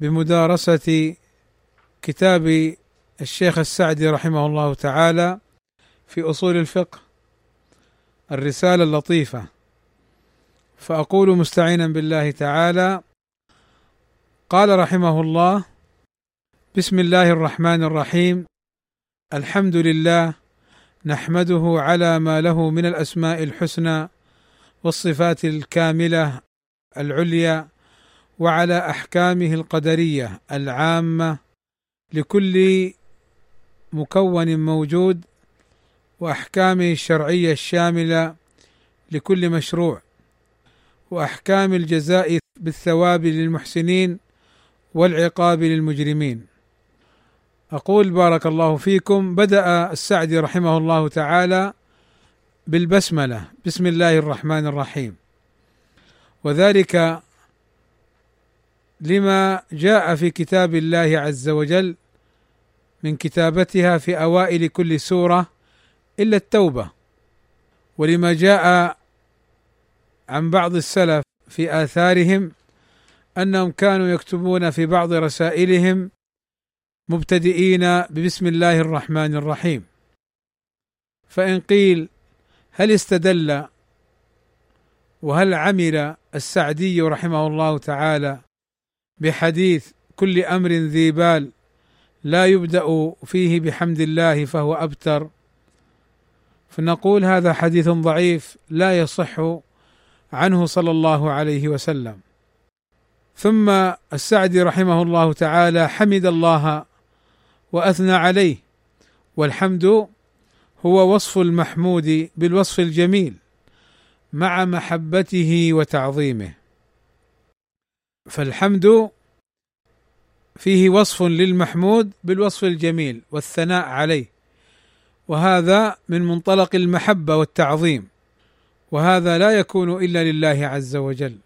بمدارسة كتاب الشيخ السعدي رحمه الله تعالى في أصول الفقه الرسالة اللطيفة. فأقول مستعينا بالله تعالى. قال رحمه الله بسم الله الرحمن الرحيم. الحمد لله نحمده على ما له من الأسماء الحسنى والصفات الكاملة العليا وعلى أحكامه القدرية العامة لكل مكون موجود وأحكامه الشرعية الشاملة لكل مشروع وأحكام الجزاء بالثواب للمحسنين والعقاب للمجرمين. أقول بارك الله فيكم. بدأ السعدي رحمه الله تعالى بالبسملة. بسم الله الرحمن الرحيم. وذلك لما جاء في كتاب الله عز وجل من كتابتها في أوائل كل سورة إلا التوبة. ولما جاء عن بعض السلف في آثارهم أنهم كانوا يكتبون في بعض رسائلهم مبتدئين ببسم الله الرحمن الرحيم. فإن قيل هل استدل وهل عمل السعدي رحمه الله تعالى بحديث كل أمر ذي بال لا يبدأ فيه بحمد الله فهو أبتر. فنقول هذا حديث ضعيف لا يصح عنه صلى الله عليه وسلم. ثم السعدي رحمه الله تعالى حمد الله وأثنى عليه والحمد هو وصف المحمود بالوصف الجميل مع محبته وتعظيمه. فالحمد فيه وصف للمحمود بالوصف الجميل والثناء عليه. وهذا من منطلق المحبة والتعظيم وهذا لا يكون إلا لله عز وجل.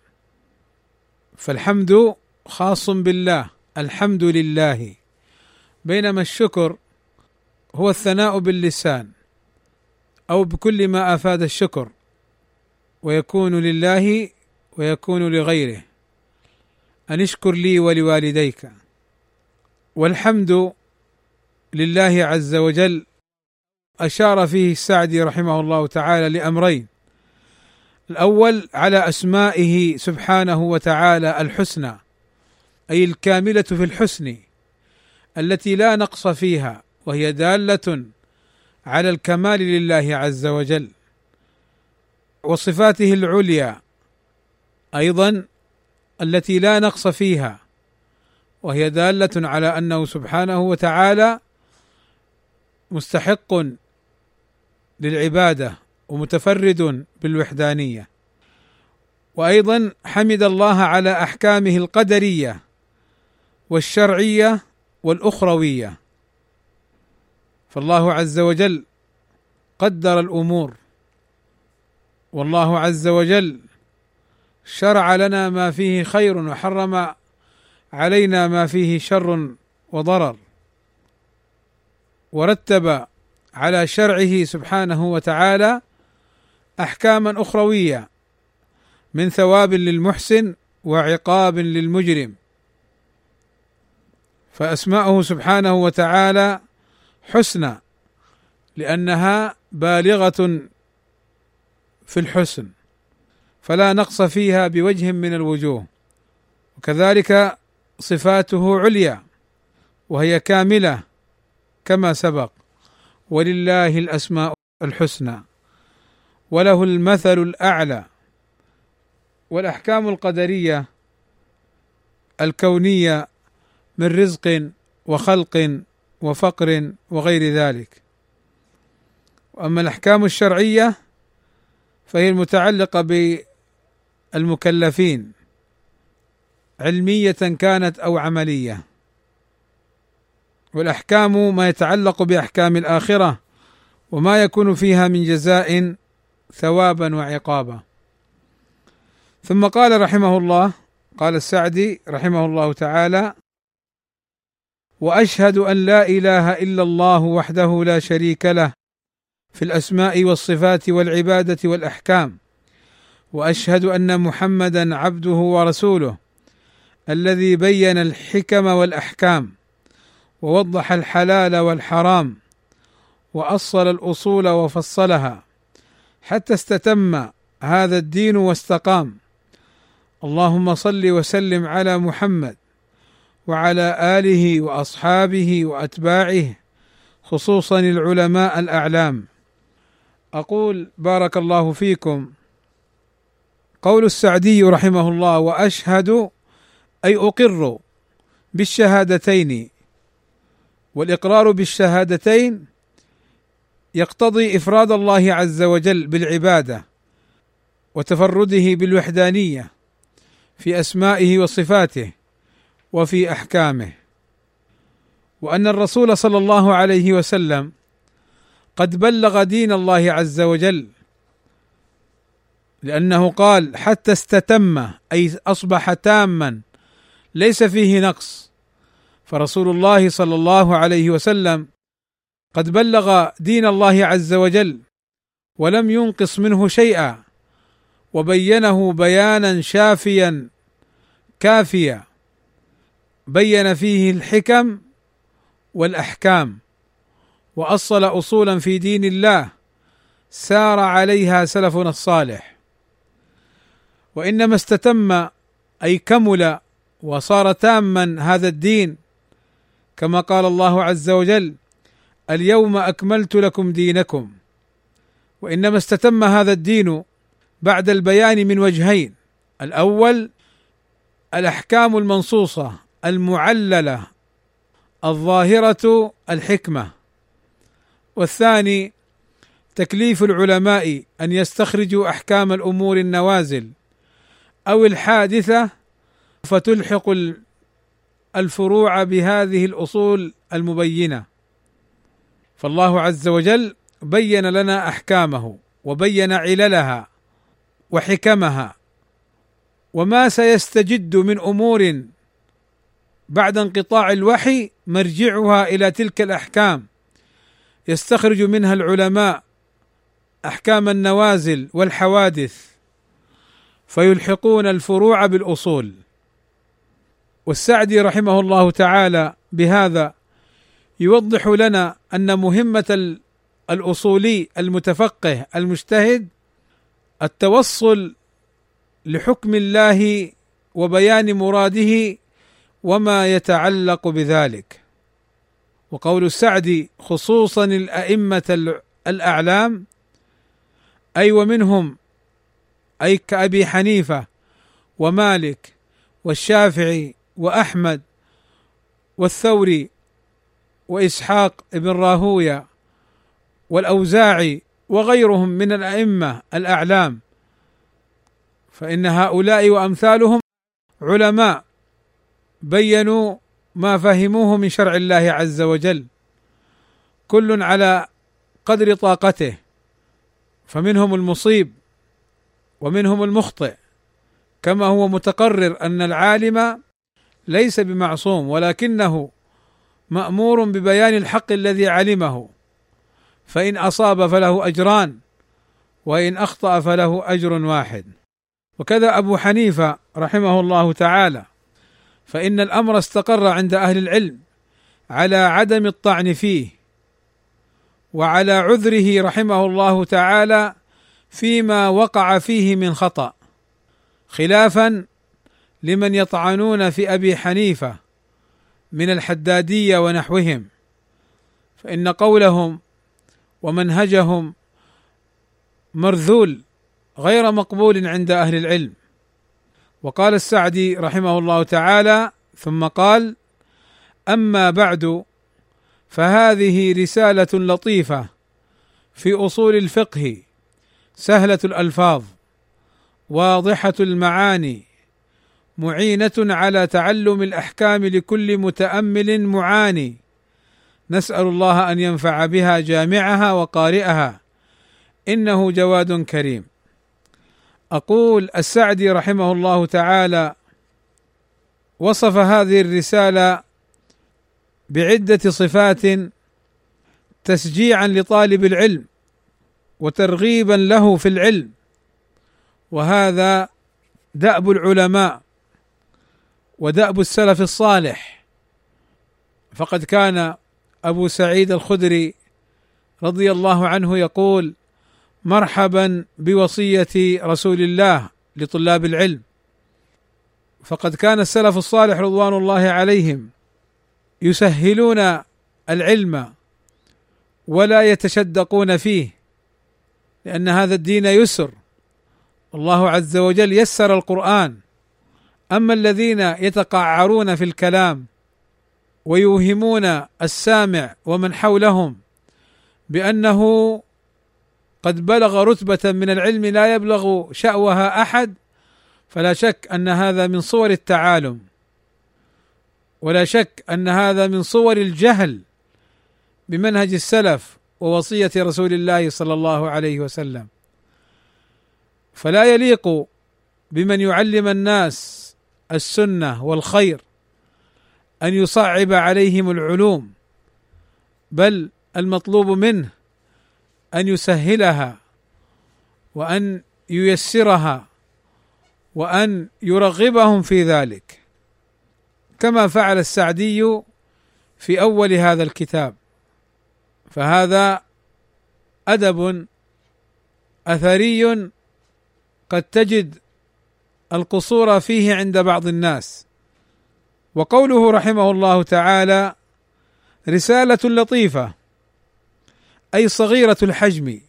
فالحمد خاص بالله الحمد لله. بينما الشكر هو الثناء باللسان أو بكل ما أفاد الشكر ويكون لله ويكون لغيره. أن اشكر لي ولوالديك. والحمد لله عز وجل أشار فيه السعدي رحمه الله تعالى لأمرين. الأول على أسمائه سبحانه وتعالى الحسنى أي الكاملة في الحسن التي لا نقص فيها وهي دالة على الكمال لله عز وجل. وصفاته العليا أيضا التي لا نقص فيها وهي دالة على أنه سبحانه وتعالى مستحق للعبادة ومتفرد بالوحدانية. وأيضا حمد الله على أحكامه القدرية والشرعية والأخروية. فالله عز وجل قدر الأمور والله عز وجل شرع لنا ما فيه خير وحرم علينا ما فيه شر وضرر. ورتب على شرعه سبحانه وتعالى أحكاما أخروية من ثواب للمحسن وعقاب للمجرم. فأسماؤه سبحانه وتعالى حسنى لأنها بالغة في الحسن. فلا نقص فيها بوجه من الوجوه. وكذلك صفاته عليا وهي كاملة كما سبق. ولله الأسماء الحسنى وله المثل الأعلى والأحكام القدرية الكونية من رزق وخلق وفقر وغير ذلك. وأما الأحكام الشرعية فهي المتعلقة بالمكلفين علمية كانت أو عملية. والأحكام ما يتعلق بأحكام الآخرة وما يكون فيها من جزاء ثوابا وعقابا. ثم قال رحمه الله قال السعدي رحمه الله تعالى وأشهد أن لا إله إلا الله وحده لا شريك له في الأسماء والصفات والعبادة والأحكام وأشهد أن محمدا عبده ورسوله الذي بين الحكم والأحكام ووضح الحلال والحرام وأصل الأصول وفصلها حتى استتم هذا الدين واستقام. اللهم صل وسلم على محمد وعلى آله وأصحابه وأتباعه خصوصا العلماء الأعلام. أقول بارك الله فيكم. قول السعدي رحمه الله وأشهد أي أقر بالشهادتين والإقرار بالشهادتين يقتضي إفراد الله عز وجل بالعبادة وتفرده بالوحدانية في أسمائه وصفاته وفي أحكامه. وأن الرسول صلى الله عليه وسلم قد بلغ دين الله عز وجل لأنه قال حتى استتم أي أصبح تاما ليس فيه نقص. فرسول الله صلى الله عليه وسلم قد بلغ دين الله عز وجل ولم ينقص منه شيئا وبينه بيانا شافيا كافيا. بين فيه الحكم والأحكام وأصل أصولا في دين الله سار عليها سلفنا الصالح. وإنما استتم أي كمل وصار تاما هذا الدين كما قال الله عز وجل اليوم أكملت لكم دينكم. وإنما استتم هذا الدين بعد البيان من وجهين الأول الأحكام المنصوصة المعللة الظاهرة الحكمة. والثاني تكليف العلماء أن يستخرجوا أحكام الأمور النوازل. أو الحادثة فتلحق الفروع بهذه الأصول المبينة. فالله عز وجل بين لنا أحكامه وبين عللها وحكمها وما سيستجد من أمور بعد انقطاع الوحي مرجعها إلى تلك الأحكام. يستخرج منها العلماء أحكام النوازل والحوادث. فيلحقون الفروع بالأصول. والسعدي رحمه الله تعالى بهذا يوضح لنا أن مهمة الأصولي المتفقه المجتهد التوصل لحكم الله وبيان مراده وما يتعلق بذلك. وقول السعدي خصوصا الأئمة الأعلام أي ومنهم أي كأبي حنيفة ومالك والشافعي وأحمد والثوري وإسحاق بن راهوية والأوزاعي وغيرهم من الأئمة الأعلام فإن هؤلاء وأمثالهم علماء بينوا ما فهموه من شرع الله عز وجل كل على قدر طاقته فمنهم المصيب. ومنهم المخطئ. كما هو متقرر أن العالم ليس بمعصوم ولكنه مأمور ببيان الحق الذي علمه. فإن أصاب فله أجران وإن أخطأ فله أجر واحد. وكذا أبو حنيفة رحمه الله تعالى. فإن الأمر استقر عند أهل العلم على عدم الطعن فيه وعلى عذره رحمه الله تعالى فيما وقع فيه من خطأ خلافا لمن يطعنون في أبي حنيفة من الحدادية ونحوهم فإن قولهم ومنهجهم مرذول غير مقبول عند أهل العلم. وقال السعدي رحمه الله تعالى ثم قال أما بعد فهذه رسالة لطيفة في أصول الفقه سهلة الألفاظ واضحة المعاني معينة على تعلم الأحكام لكل متأمل معاني. نسأل الله أن ينفع بها جامعها وقارئها. إنه جواد كريم. أقول السعدي رحمه الله تعالى وصف هذه الرسالة بعدة صفات تشجيعا لطالب العلم. وترغيبا له في العلم. وهذا دأب العلماء ودأب السلف الصالح. فقد كان أبو سعيد الخدري رضي الله عنه يقول مرحبا بوصية رسول الله لطلاب العلم. فقد كان السلف الصالح رضوان الله عليهم يسهلون العلم ولا يتشدقون فيه. لأن هذا الدين يسر. الله عز وجل يسر القرآن. أما الذين يتقعرون في الكلام ويوهمون السامع ومن حولهم بأنه قد بلغ رتبة من العلم لا يبلغ شأوها أحد فلا شك أن هذا من صور التعالم. ولا شك أن هذا من صور الجهل بمنهج السلف ووصية رسول الله صلى الله عليه وسلم. فلا يليق بمن يعلم الناس السنة والخير أن يصعب عليهم العلوم بل المطلوب منه أن يسهلها وأن ييسرها وأن يرغبهم في ذلك كما فعل السعدي في أول هذا الكتاب. فهذا أدب أثري قد تجد القصور فيه عند بعض الناس. وقوله رحمه الله تعالى رسالة لطيفة أي صغيرة الحجم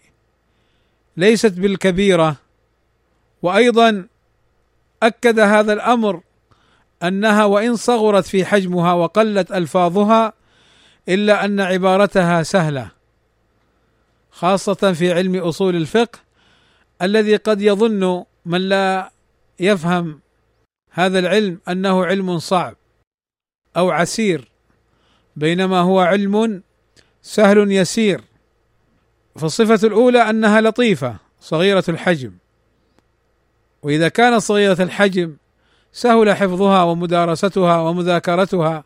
ليست بالكبيرة. وأيضا أكد هذا الأمر أنها وإن صغرت في حجمها وقلت ألفاظها إلا أن عبارتها سهلة خاصة في علم أصول الفقه الذي قد يظن من لا يفهم هذا العلم أنه علم صعب أو عسير بينما هو علم سهل يسير. فالصفة الأولى أنها لطيفة صغيرة الحجم. وإذا كانت صغيرة الحجم سهل حفظها ومدارستها ومذاكرتها.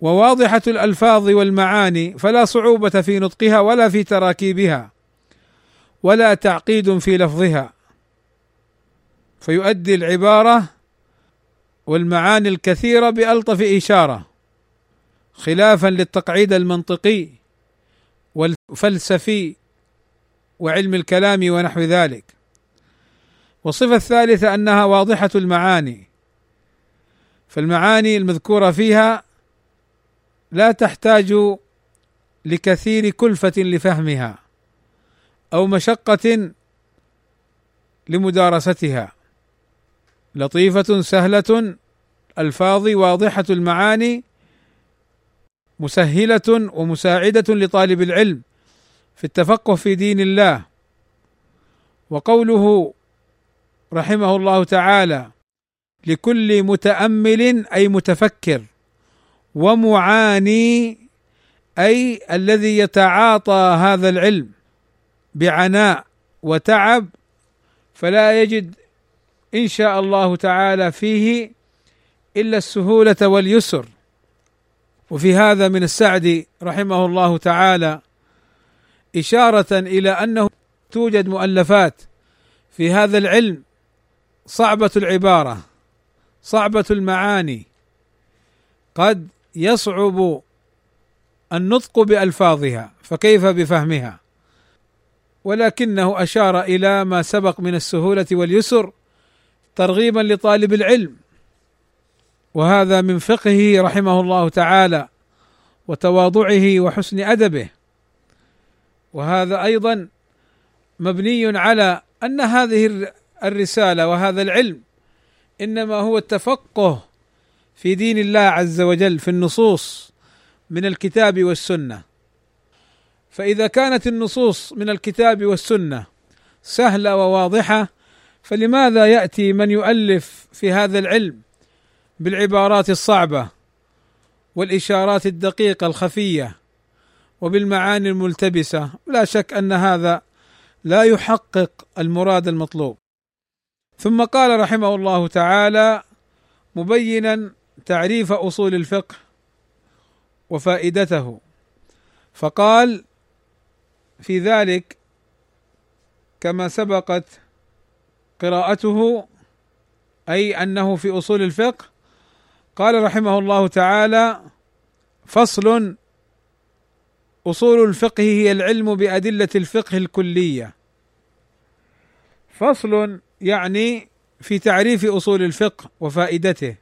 وواضحة الألفاظ والمعاني فلا صعوبة في نطقها ولا في تراكيبها ولا تعقيد في لفظها. فيؤدي العبارة والمعاني الكثيرة بألطف إشارة خلافا للتقعيد المنطقي والفلسفي وعلم الكلام ونحو ذلك. والصفة الثالثة أنها واضحة المعاني فالمعاني المذكورة فيها لا تحتاج لكثير كلفة لفهمها أو مشقة لمدارستها. لطيفة سهلة الفاظ واضحة المعاني مسهلة ومساعدة لطالب العلم في التفقه في دين الله. وقوله رحمه الله تعالى لكل متأمل أي متفكر. ومعاني أي الذي يتعاطى هذا العلم بعناء وتعب فلا يجد إن شاء الله تعالى فيه إلا السهولة واليسر. وفي هذا من السعدي رحمه الله تعالى إشارة إلى أنه توجد مؤلفات في هذا العلم صعبة العبارة صعبة المعاني قد يصعب النطق بألفاظها فكيف بفهمها؟ ولكنه أشار إلى ما سبق من السهولة واليسر ترغيبا لطالب العلم وهذا من فقهه رحمه الله تعالى وتواضعه وحسن أدبه. وهذا أيضا مبني على أن هذه الرسالة وهذا العلم إنما هو التفقه في دين الله عز وجل في النصوص من الكتاب والسنة. فإذا كانت النصوص من الكتاب والسنة سهلة وواضحة فلماذا يأتي من يؤلف في هذا العلم بالعبارات الصعبة والإشارات الدقيقة الخفية وبالمعاني الملتبسة؟ لا شك أن هذا لا يحقق المراد المطلوب. ثم قال رحمه الله تعالى مبينا تعريف أصول الفقه وفائدته. فقال في ذلك كما سبقت قراءته أي أنه في أصول الفقه. قال رحمه الله تعالى فصل أصول الفقه هي العلم بأدلة الفقه الكلية. فصل يعني في تعريف أصول الفقه وفائدته.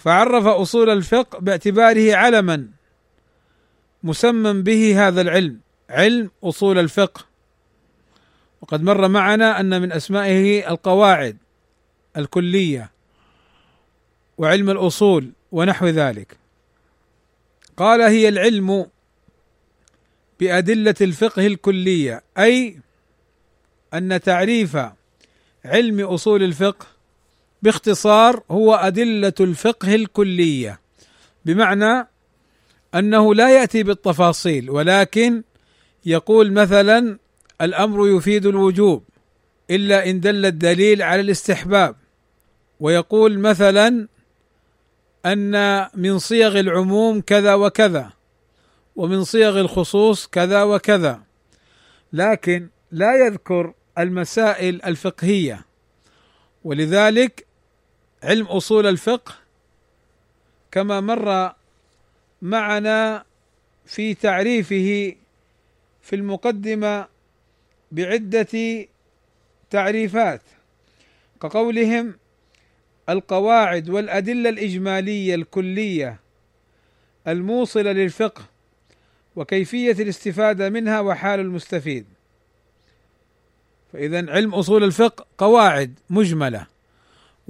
فعرف أصول الفقه باعتباره علما مسمى به هذا العلم علم أصول الفقه. وقد مر معنا أن من أسمائه القواعد الكلية وعلم الأصول ونحو ذلك. قال هي العلم بأدلة الفقه الكلية أي أن تعريف علم أصول الفقه باختصار هو أدلة الفقه الكلية بمعنى أنه لا يأتي بالتفاصيل ولكن يقول مثلا الأمر يفيد الوجوب إلا إن دل الدليل على الاستحباب. ويقول مثلا أن من صيغ العموم كذا وكذا ومن صيغ الخصوص كذا وكذا. لكن لا يذكر المسائل الفقهية ولذلك علم أصول الفقه كما مر معنا في تعريفه في المقدمة بعدة تعريفات كقولهم القواعد والأدلة الإجمالية الكلية الموصلة للفقه وكيفية الاستفادة منها وحال المستفيد. فاذا علم أصول الفقه قواعد مجملة.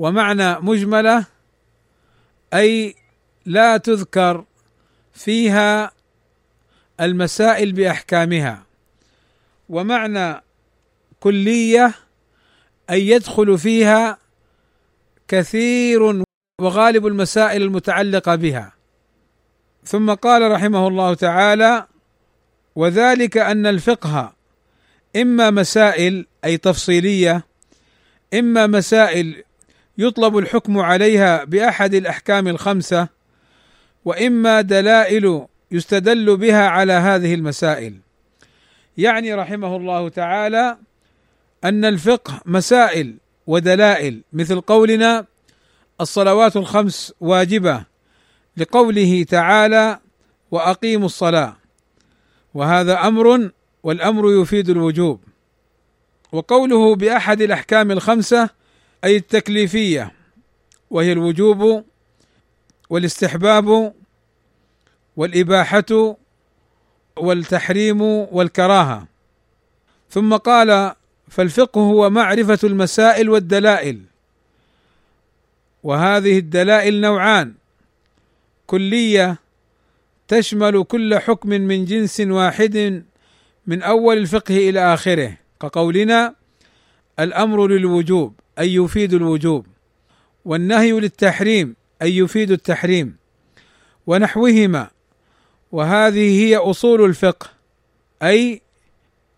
ومعنى مجملة أي لا تذكر فيها المسائل بأحكامها. ومعنى كلية أي يدخل فيها كثير وغالب المسائل المتعلقة بها. ثم قال رحمه الله تعالى وذلك أن الفقه إما مسائل أي تفصيلية إما مسائل يطلب الحكم عليها بأحد الأحكام الخمسة وإما دلائل يستدل بها على هذه المسائل. يعني رحمه الله تعالى أن الفقه مسائل ودلائل مثل قولنا الصلوات الخمس واجبة لقوله تعالى وأقيموا الصلاة وهذا أمر والأمر يفيد الوجوب. وقوله بأحد الأحكام الخمسة أي التكليفية وهي الوجوب والاستحباب والإباحة والتحريم والكراهة. ثم قال فالفقه هو معرفة المسائل والدلائل وهذه الدلائل نوعان كلية تشمل كل حكم من جنس واحد من أول الفقه إلى آخره كقولنا الأمر للوجوب. أي يفيد الوجوب والنهي للتحريم أي يفيد التحريم ونحوهما وهذه هي أصول الفقه أي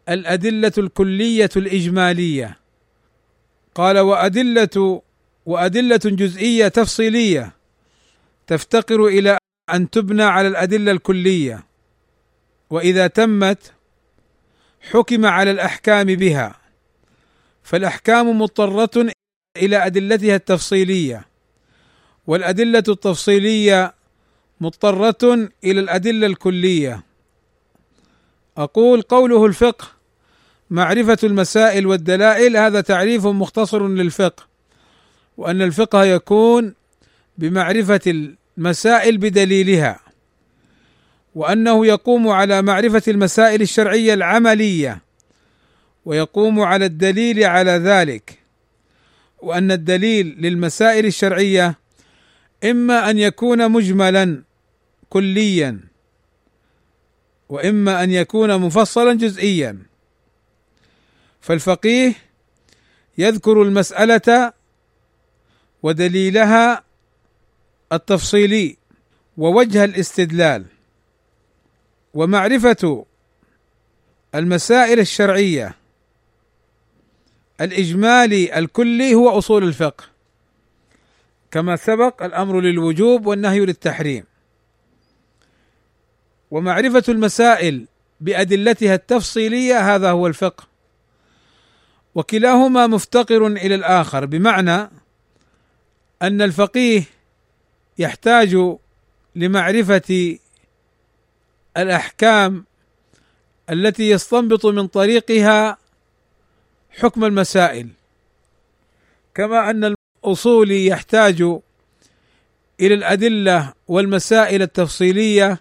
الأدلة الكلية الإجمالية. قال وأدلة وأدلة جزئية تفصيلية تفتقر إلى أن تبنى على الأدلة الكلية وإذا تمت حكم على الأحكام بها. فالأحكام مضطرة إلى أدلتها التفصيلية والأدلة التفصيلية مضطرة إلى الأدلة الكلية. أقول قوله الفقه معرفة المسائل والدلائل هذا تعريف مختصر للفقه وأن الفقه يكون بمعرفة المسائل بدليلها وأنه يقوم على معرفة المسائل الشرعية العملية. ويقوم على الدليل على ذلك وأن الدليل للمسائل الشرعية إما أن يكون مجملا كليا وإما أن يكون مفصلا جزئيا. فالفقيه يذكر المسألة ودليلها التفصيلي ووجه الاستدلال. ومعرفة المسائل الشرعية الإجمالي الكلي هو أصول الفقه. كما سبق الأمر للوجوب والنهي للتحريم. ومعرفة المسائل بأدلتها التفصيلية هذا هو الفقه. وكلاهما مفتقر إلى الآخر بمعنى أن الفقيه يحتاج لمعرفة الأحكام التي يستنبط من طريقها حكم المسائل. كما أن الاصولي يحتاج إلى الأدلة والمسائل التفصيلية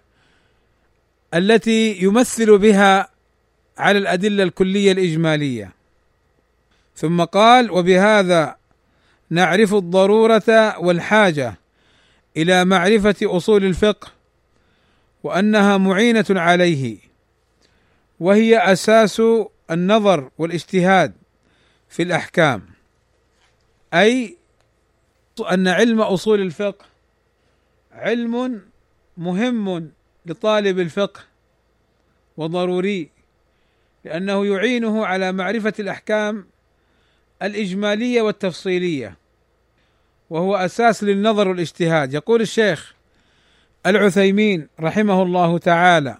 التي يمثل بها على الأدلة الكلية الإجمالية. ثم قال وبهذا نعرف الضرورة والحاجة إلى معرفة أصول الفقه وأنها معينة عليه وهي أساس النظر والاجتهاد في الأحكام. أي أن علم أصول الفقه علم مهم لطالب الفقه وضروري لأنه يعينه على معرفة الأحكام الإجمالية والتفصيلية وهو أساس للنظر والاجتهاد. يقول الشيخ العثيمين رحمه الله تعالى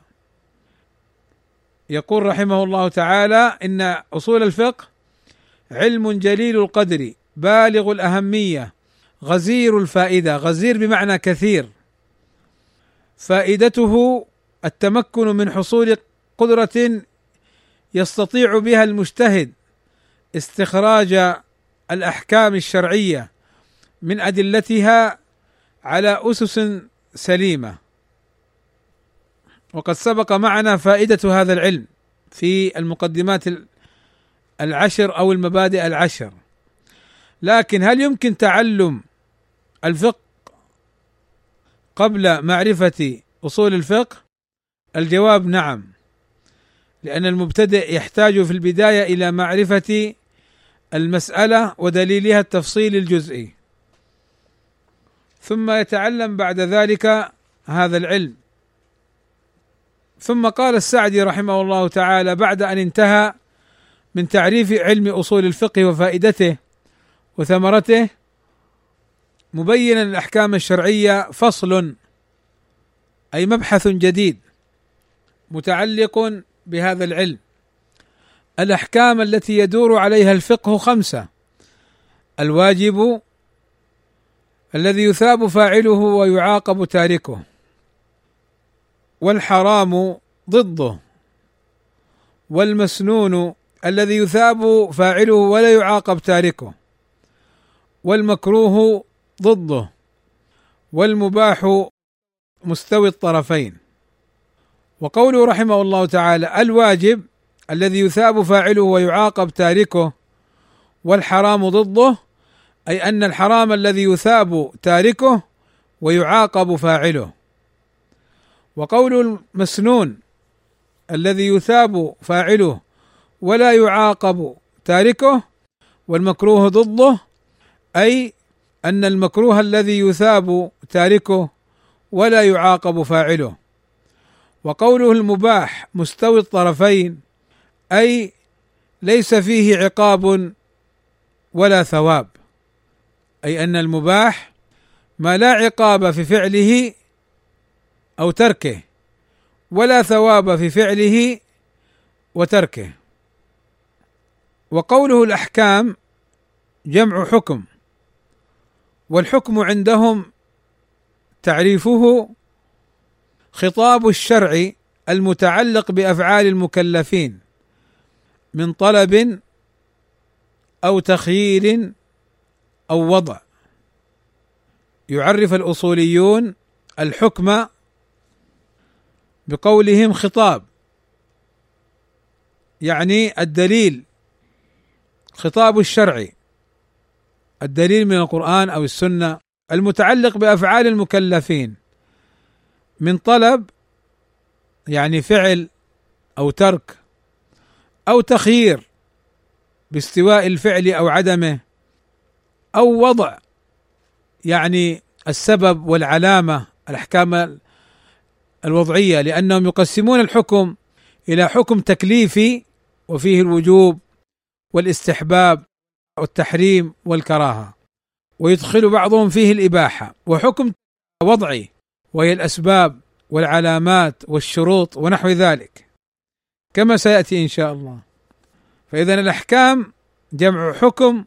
يقول رحمه الله تعالى إن أصول الفقه علم جليل القدر بالغ الأهمية غزير الفائدة غزير بمعنى كثير. فائدته التمكن من حصول قدرة يستطيع بها المجتهد استخراج الأحكام الشرعية من أدلتها على أسس سليمة. وقد سبق معنا فائدة هذا العلم في المقدمات العشر أو المبادئ العشر. لكن هل يمكن تعلم الفقه قبل معرفة أصول الفقه؟ الجواب نعم لأن المبتدئ يحتاج في البداية إلى معرفة المسألة ودليلها التفصيل الجزئي. ثم يتعلم بعد ذلك هذا العلم. ثم قال السعدي رحمه الله تعالى بعد أن انتهى من تعريف علم أصول الفقه وفائدته وثمرته مبينا الاحكام الشرعية فصل أي مبحث جديد متعلق بهذا العلم. الأحكام التي يدور عليها الفقه خمسة. الواجب الذي يثاب فاعله ويعاقب تاركه. والحرام ضده. والمسنون الذي يثاب فاعله ولا يعاقب تاركه والمكروه ضده والمباح مستوي الطرفين. وقوله رحمه الله تعالى الواجب الذي يثاب فاعله ويعاقب تاركه والحرام ضده أي أن الحرام الذي يثاب تاركه ويعاقب فاعله. وقول المسنون الذي يثاب فاعله ولا يعاقب تاركه والمكروه ضده أي أن المكروه الذي يثاب تاركه ولا يعاقب فاعله. وقوله المباح مستوي الطرفين أي ليس فيه عقاب ولا ثواب. أي أن المباح ما لا عقاب في فعله أو تركه ولا ثواب في فعله وتركه. وقوله الأحكام جمع حكم والحكم عندهم تعريفه خطاب الشرع المتعلق بأفعال المكلفين من طلب أو تخيير أو وضع. يعرف الأصوليون الحكم بقولهم خطاب يعني الدليل خطاب الشرعي الدليل من القرآن أو السنة المتعلق بأفعال المكلفين من طلب يعني فعل أو ترك أو تخيير باستواء الفعل أو عدمه أو وضع يعني السبب والعلامة الأحكام الوضعية لأنهم يقسمون الحكم إلى حكم تكليفي وفيه الوجوب والاستحباب والتحريم والكراهة. ويدخل بعضهم فيه الإباحة. وحكم وضعي وهي الأسباب والعلامات والشروط ونحو ذلك. كما سيأتي إن شاء الله. فاذا الأحكام جمع حكم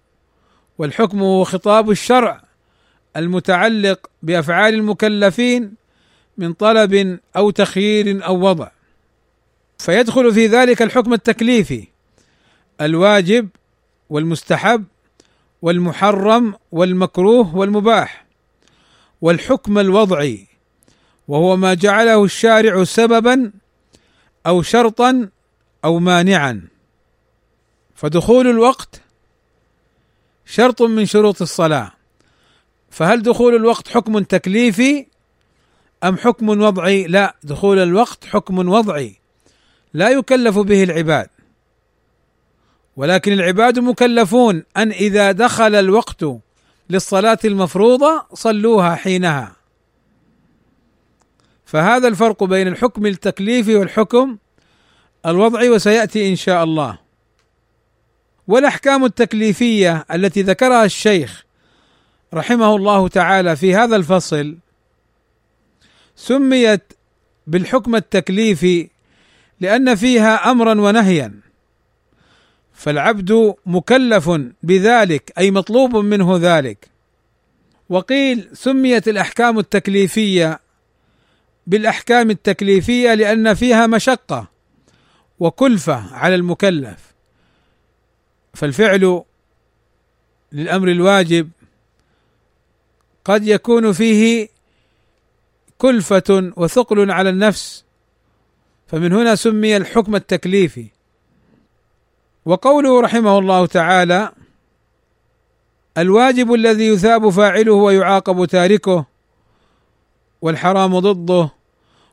والحكم هو خطاب الشرع المتعلق بأفعال المكلفين من طلب أو تخيير أو وضع. فيدخل في ذلك الحكم التكليفي. الواجب والمستحب والمحرم والمكروه والمباح والحكم الوضعي وهو ما جعله الشارع سببا أو شرطا أو مانعا. فدخول الوقت شرط من شروط الصلاة. فهل دخول الوقت حكم تكليفي أم حكم وضعي؟ لا دخول الوقت حكم وضعي لا يكلف به العباد. ولكن العباد مكلفون أن إذا دخل الوقت للصلاة المفروضة صلوها حينها. فهذا الفرق بين الحكم التكليفي والحكم الوضعي وسيأتي إن شاء الله. والأحكام التكليفية التي ذكرها الشيخ رحمه الله تعالى في هذا الفصل سميت بالحكم التكليفي لأن فيها أمرا ونهيا. فالعبد مكلف بذلك أي مطلوب منه ذلك. وقيل سميت الأحكام التكليفية بالأحكام التكليفية لأن فيها مشقة وكلفة على المكلف. فالفعل للأمر الواجب قد يكون فيه كلفة وثقل على النفس. فمن هنا سمي الحكم التكليفي. وقوله رحمه الله تعالى الواجب الذي يثاب فاعله ويعاقب تاركه والحرام ضده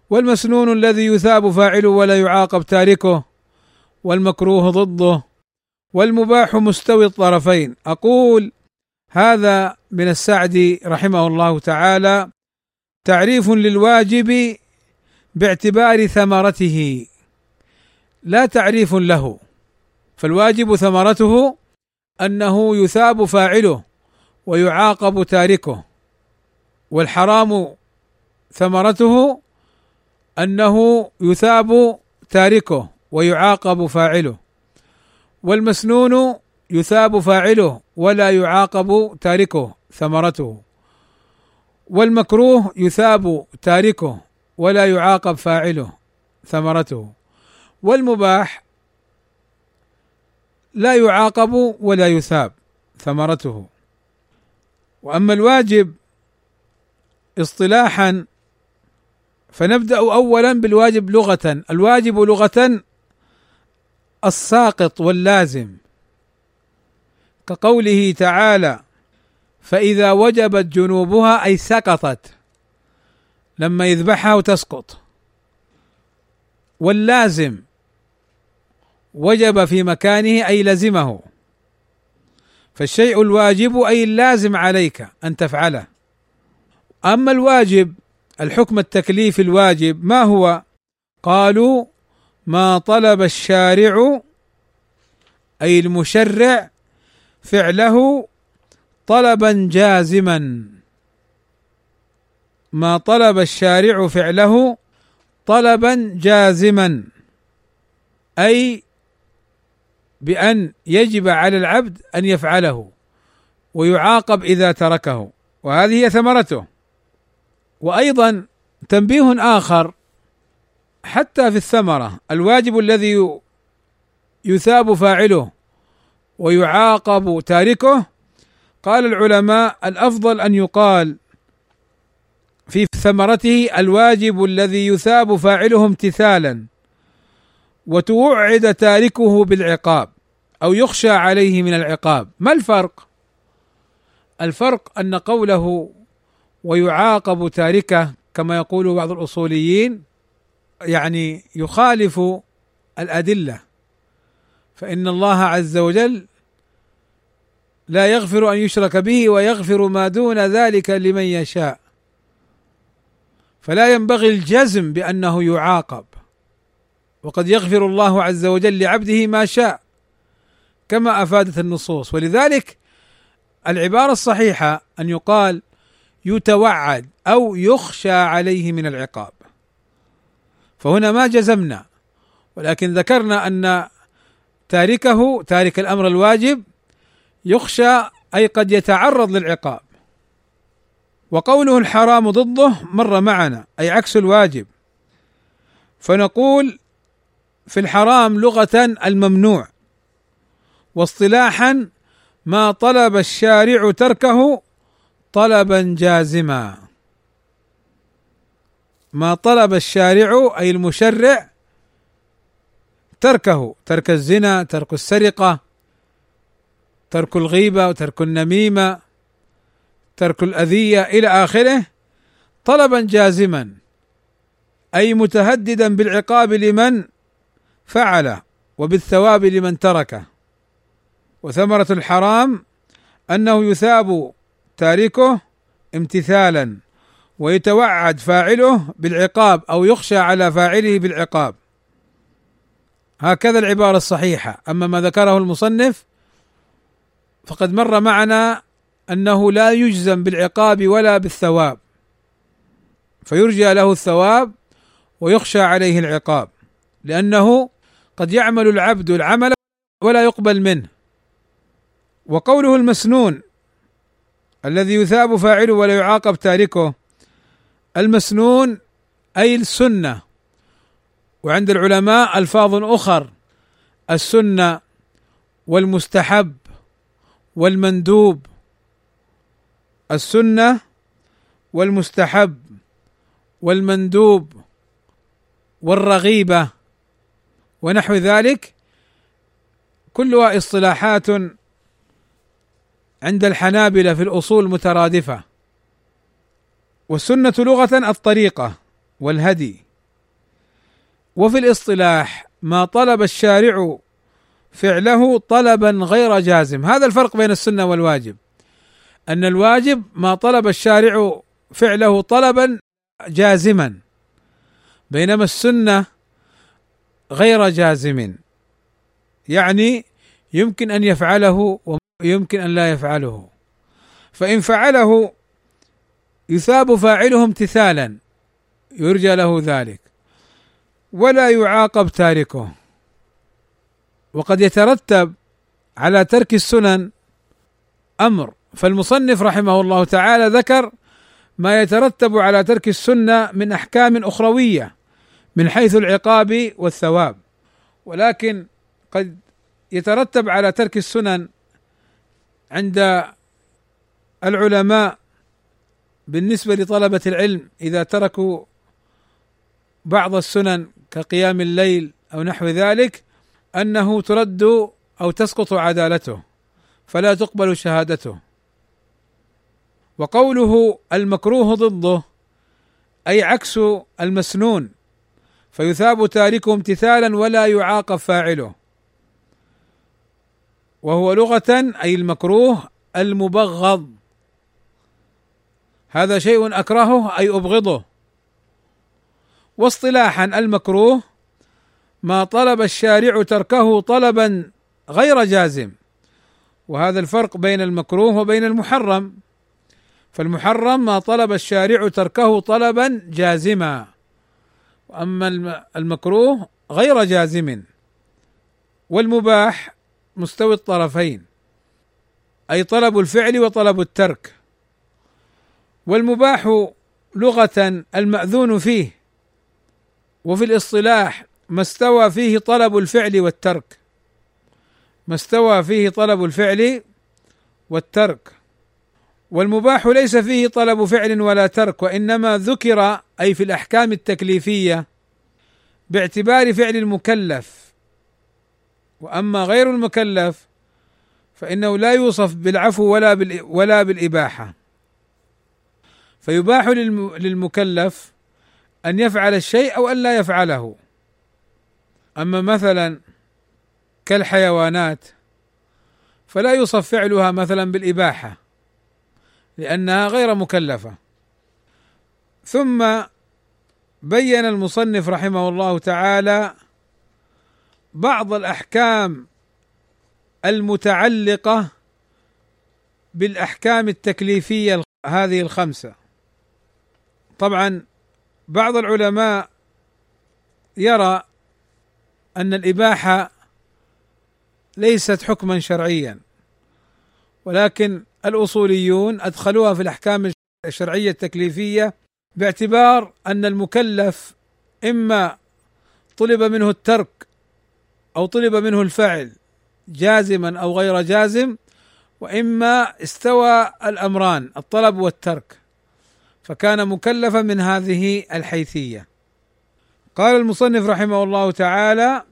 والمسنون الذي يثاب فاعله ولا يعاقب تاركه والمكروه ضده والمباح مستوي الطرفين. أقول هذا من السعدي رحمه الله تعالى تعريف للواجب باعتبار ثمرته لا تعريف له. فالواجب ثمرته أنه يثاب فاعله ويعاقب تاركه والحرام ثمرته أنه يثاب تاركه ويعاقب فاعله والمسنون يثاب فاعله ولا يعاقب تاركه ثمرته والمكروه يثاب تاركه ولا يعاقب فاعله ثمرته والمباح لا يعاقب ولا يثاب ثمرته. وأما الواجب اصطلاحا فنبدأ اولا بالواجب لغة. الواجب لغة الساقط واللازم. كقوله تعالى فإذا وجبت جنوبها أي سقطت لما يذبحها وتسقط. واللازم وجب في مكانه أي لزمه. فالشيء الواجب أي اللازم عليك أن تفعله. أما الواجب الحكم التكليف الواجب ما هو؟ قالوا ما طلب الشارع أي المشرع فعله طلبا جازما. ما طلب الشارع فعله طلبا جازما. أي بأن يجب على العبد أن يفعله ويعاقب إذا تركه وهذه هي ثمرته. وأيضا تنبيه آخر حتى في الثمرة الواجب الذي يثاب فاعله ويعاقب تاركه. قال العلماء الأفضل أن يقال في ثمرته الواجب الذي يثاب فاعله امتثالا. وتوعد تاركه بالعقاب أو يخشى عليه من العقاب. ما الفرق؟ الفرق أن قوله ويعاقب تاركه كما يقول بعض الأصوليين يعني يخالف الأدلة فإن الله عز وجل لا يغفر أن يشرك به ويغفر ما دون ذلك لمن يشاء. فلا ينبغي الجزم بأنه يعاقب. وقد يغفر الله عز وجل لعبده ما شاء كما أفادت النصوص. ولذلك العبارة الصحيحة أن يقال يتوعد أو يخشى عليه من العقاب. فهنا ما جزمنا ولكن ذكرنا أن تاركه تارك الأمر الواجب يخشى أي قد يتعرض للعقاب. وقوله الحرام ضده مر معنا أي عكس الواجب. فنقول في الحرام لغة الممنوع واصطلاحا ما طلب الشارع تركه طلبا جازما. ما طلب الشارع أي المشرع تركه ترك الزنا ترك السرقة ترك الغيبة وترك النميمة ترك الأذية إلى آخره طلبا جازما. أي متهددا بالعقاب لمن فعله وبالثواب لمن تركه. وثمرة الحرام أنه يثاب تاركه امتثالا ويتوعد فاعله بالعقاب أو يخشى على فاعله بالعقاب. هكذا العبارة الصحيحة. أما ما ذكره المصنف فقد مر معنا أنه لا يجزم بالعقاب ولا بالثواب فيرجى له الثواب ويخشى عليه العقاب. لأنه قد يعمل العبد العمل ولا يقبل منه. وقوله المسنون الذي يثاب فاعله ولا يعاقب تاركه المسنون أي السنة. وعند العلماء ألفاظ أخر السنة والمستحب والمندوب. السنة والمستحب والمندوب والرغيبة. ونحو ذلك كلها اصطلاحات عند الحنابلة في الأصول مترادفة. والسنة لغة الطريقة والهدي. وفي الاصطلاح ما طلب الشارع فعله طلبا غير جازم. هذا الفرق بين السنة والواجب. أن الواجب ما طلب الشارع فعله طلبا جازما. بينما السنة غير جازم. يعني يمكن أن يفعله ويمكن أن لا يفعله. فإن فعله يثاب فاعله امتثالا يرجى له ذلك. ولا يعاقب تاركه. وقد يترتب على ترك السنن أمر. فالمصنف رحمه الله تعالى ذكر ما يترتب على ترك السنة من أحكام أخروية. من حيث العقاب والثواب. ولكن قد يترتب على ترك السنن عند العلماء بالنسبة لطلبة العلم إذا تركوا بعض السنن كقيام الليل أو نحو ذلك أنه ترد أو تسقط عدالته فلا تقبل شهادته. وقوله المكروه ضده أي عكس المسنون فيثاب تاركه امتثالا ولا يعاقب فاعله. وهو لغة أي المكروه المبغض. هذا شيء أكرهه أي أبغضه. واصطلاحا المكروه ما طلب الشارع تركه طلبا غير جازم. وهذا الفرق بين المكروه وبين المحرم. فالمحرم ما طلب الشارع تركه طلبا جازما. واما المكروه غير جازم والمباح مستوي الطرفين أي طلب الفعل وطلب الترك. والمباح لغة المأذون فيه وفي الاصطلاح ما استوى فيه طلب الفعل والترك. ما استوى فيه طلب الفعل والترك. والمباح ليس فيه طلب فعل ولا ترك وإنما ذكر أي في الأحكام التكليفية باعتبار فعل المكلف. وأما غير المكلف فإنه لا يوصف بالعفو ولا ولا بالإباحة. فيباح للمكلف أن يفعل الشيء أو أن لا يفعله. أما مثلا كالحيوانات فلا يوصف فعلها مثلا بالإباحة. لأنها غير مكلفة. ثم بين المصنف رحمه الله تعالى بعض الأحكام المتعلقة بالأحكام التكليفية هذه الخمسة. طبعا بعض العلماء يرى أن الإباحة ليست حكما شرعيا ولكن الأصوليون أدخلوها في الأحكام الشرعية التكليفية باعتبار أن المكلف إما طلب منه الترك أو طلب منه الفعل جازما أو غير جازم وإما استوى الأمران الطلب والترك. فكان مكلفا من هذه الحيثية. قال المصنف رحمه الله تعالى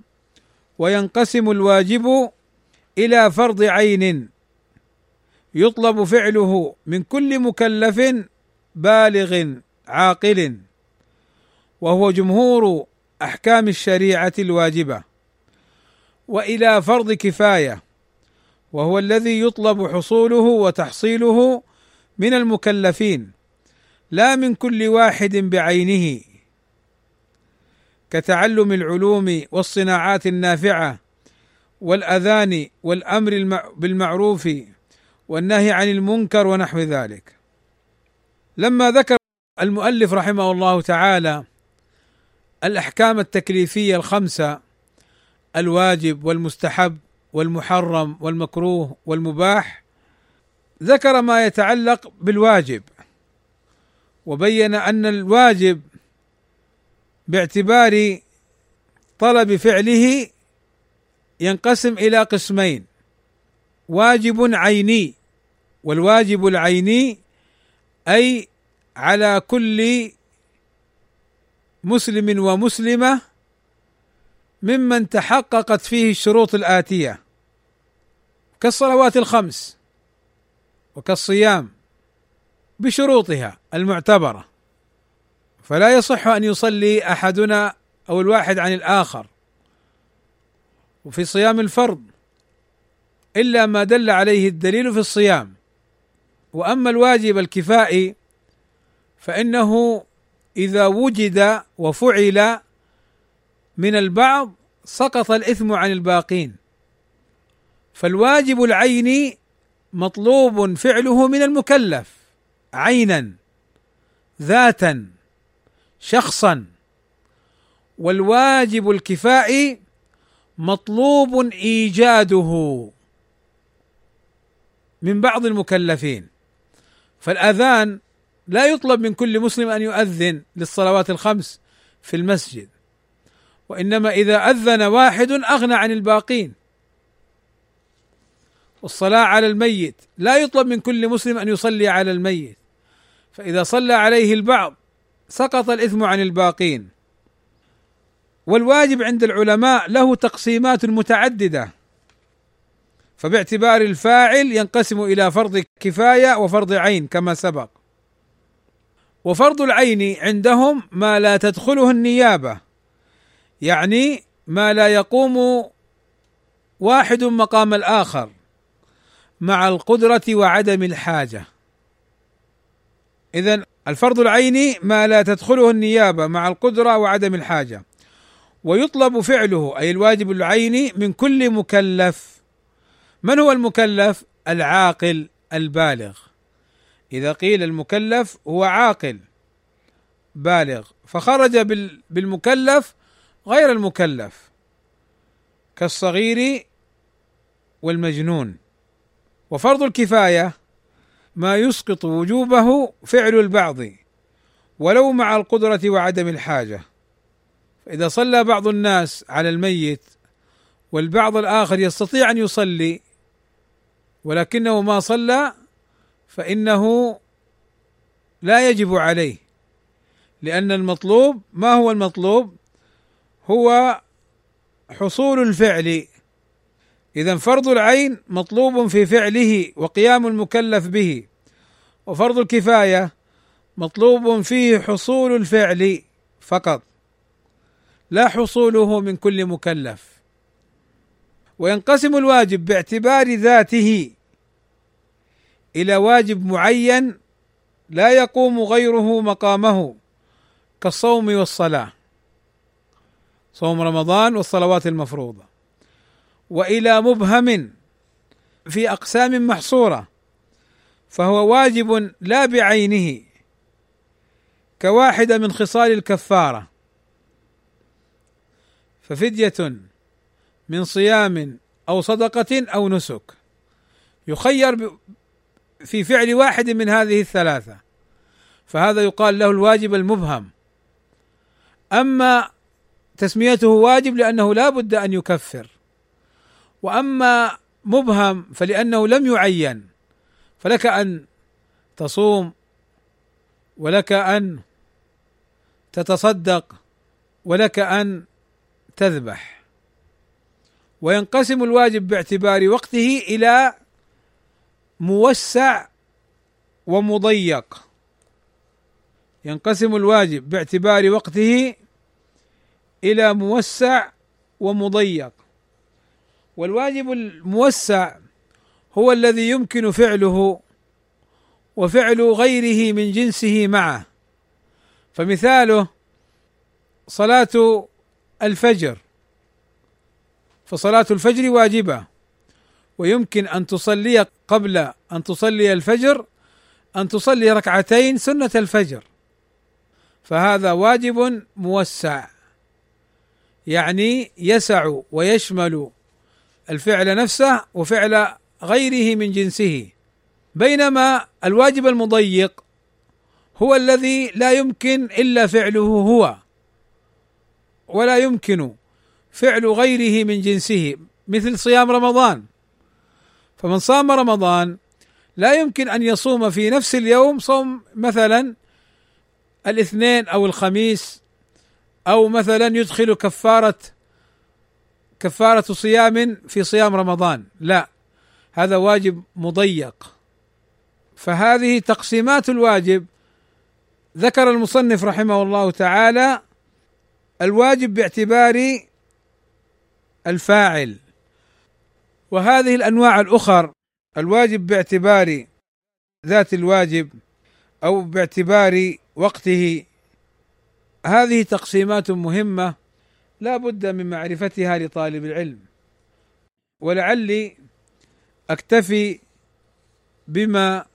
وينقسم الواجب إلى فرض عين يطلب فعله من كل مكلف بالغ عاقل وهو جمهور أحكام الشريعة الواجبة وإلى فرض كفاية وهو الذي يطلب حصوله وتحصيله من المكلفين لا من كل واحد بعينه. كتعلم العلوم والصناعات النافعة والأذان والأمر بالمعروف والنهي عن المنكر ونحو ذلك. لما ذكر المؤلف رحمه الله تعالى الأحكام التكليفية الخمسة الواجب والمستحب والمحرم والمكروه والمباح ذكر ما يتعلق بالواجب وبين أن الواجب باعتبار طلب فعله ينقسم إلى قسمين واجب عيني والواجب العيني أي على كل مسلم ومسلمة ممن تحققت فيه الشروط الآتية كالصلوات الخمس وكالصيام بشروطها المعتبرة. فلا يصح أن يصلي أحدنا أو الواحد عن الآخر وفي صيام الفرض إلا ما دل عليه الدليل في الصيام. وأما الواجب الكفائي فإنه إذا وجد وفعل من البعض سقط الإثم عن الباقين. فالواجب العيني مطلوب فعله من المكلف عينا ذاتا شخصا. والواجب الكفائي مطلوب إيجاده من بعض المكلفين. فالآذان لا يطلب من كل مسلم أن يؤذن للصلوات الخمس في المسجد وإنما إذا أذن واحد أغنى عن الباقين. والصلاة على الميت لا يطلب من كل مسلم أن يصلي على الميت فإذا صلى عليه البعض سقط الإثم عن الباقين. والواجب عند العلماء له تقسيمات متعددة. فباعتبار الفاعل ينقسم إلى فرض كفاية وفرض عين كما سبق. وفرض العين عندهم ما لا تدخله النيابة يعني ما لا يقوم واحد مقام الآخر مع القدرة وعدم الحاجة. اذا الفرض العيني ما لا تدخله النيابة مع القدرة وعدم الحاجة ويطلب فعله أي الواجب العيني من كل مكلف. من هو المكلف؟ العاقل البالغ. إذا قيل المكلف هو عاقل بالغ فخرج بالمكلف غير المكلف كالصغير والمجنون. وفرض الكفاية ما يسقط وجوبه فعل البعض ولو مع القدرة وعدم الحاجة. فإذا صلى بعض الناس على الميت والبعض الآخر يستطيع أن يصلي ولكنه ما صلى فإنه لا يجب عليه لأن المطلوب ما هو المطلوب؟ هو حصول الفعل. إذا فرض العين مطلوب في فعله وقيام المكلف به وفرض الكفاية مطلوب فيه حصول الفعل فقط لا حصوله من كل مكلف. وينقسم الواجب باعتبار ذاته إلى واجب معين لا يقوم غيره مقامه كالصوم والصلاة. صوم رمضان والصلوات المفروضة. وإلى مبهم في أقسام محصورة فهو واجب لا بعينه كواحده من خصال الكفارة. ففدية من صيام أو صدقة أو نسك. يخير في فعل واحد من هذه الثلاثة. فهذا يقال له الواجب المبهم. أما تسميته واجب لأنه لا بد أن يكفر. وأما مبهم فلأنه لم يعين. فلك أن تصوم ولك أن تتصدق ولك أن تذبح. وينقسم الواجب باعتبار وقته إلى موسع ومضيق. ينقسم الواجب باعتبار وقته إلى موسع ومضيق. والواجب الموسع هو الذي يمكن فعله وفعل غيره من جنسه معه. فمثاله صلاة الفجر. فصلاة الفجر واجبة. ويمكن أن تصلي قبل أن تصلي الفجر أن تصلي ركعتين سنة الفجر. فهذا واجب موسع. يعني يسع ويشمل الفعل نفسه وفعل غيره من جنسه. بينما الواجب المضيق هو الذي لا يمكن إلا فعله هو. ولا يمكن فعل غيره من جنسه مثل صيام رمضان. فمن صام رمضان لا يمكن أن يصوم في نفس اليوم صوم مثلا الاثنين أو الخميس أو مثلا يدخل كفارة كفارة صيام في صيام رمضان. لا هذا واجب مضيق. فهذه تقسيمات الواجب. ذكر المصنف رحمه الله تعالى الواجب باعتبار الفاعل. وهذه الأنواع الأخر الواجب باعتبار ذات الواجب أو باعتبار وقته. هذه تقسيمات مهمة لا بد من معرفتها لطالب العلم. ولعلي أكتفي بما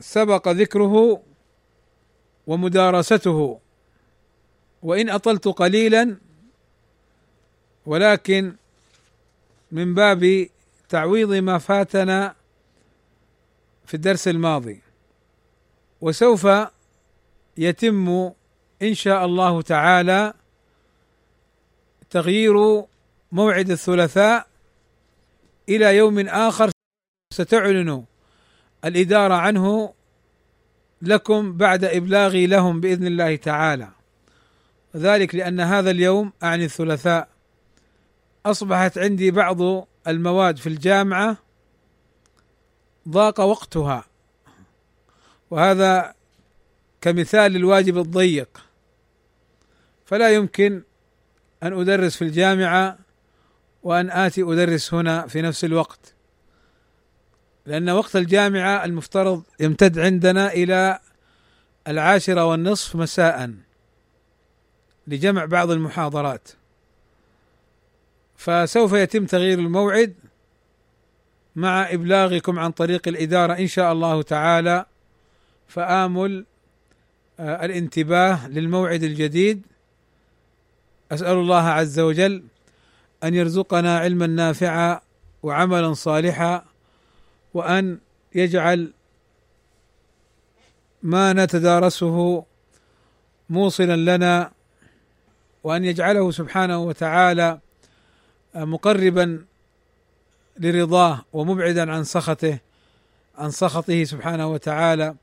سبق ذكره ومدارسته. وإن أطلت قليلا ولكن من باب تعويض ما فاتنا في الدرس الماضي. وسوف يتم إن شاء الله تعالى تغيير موعد الثلاثاء إلى يوم آخر. ستعلن الإدارة عنه لكم بعد إبلاغي لهم بإذن الله تعالى. ذلك لأن هذا اليوم أعني الثلاثاء. أصبحت عندي بعض المواد في الجامعة ضاق وقتها. وهذا كمثال للواجب الضيق. فلا يمكن أن أدرس في الجامعة وأن آتي أدرس هنا في نفس الوقت. لأن وقت الجامعة المفترض يمتد عندنا إلى العاشرة والنصف مساء لجمع بعض المحاضرات. فسوف يتم تغيير الموعد مع إبلاغكم عن طريق الإدارة إن شاء الله تعالى فآمل آه، الانتباه للموعد الجديد. أسأل الله عز وجل أن يرزقنا علما نافعا وعملا صالحا وأن يجعل ما نتدارسه موصلا لنا وأن يجعله سبحانه وتعالى مقربا لرضاه ومبعدا عن سخطه عن سخطه سبحانه وتعالى.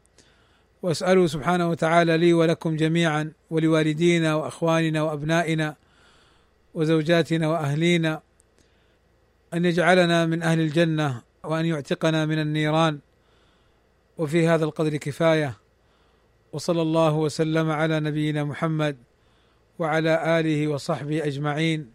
وأسأله سبحانه وتعالى لي ولكم جميعا ولوالدينا وأخواننا وأبنائنا وزوجاتنا وأهلينا أن يجعلنا من أهل الجنة وأن يعتقنا من النيران. وفي هذا القدر كفاية. وصلى الله وسلم على نبينا محمد وعلى آله وصحبه أجمعين.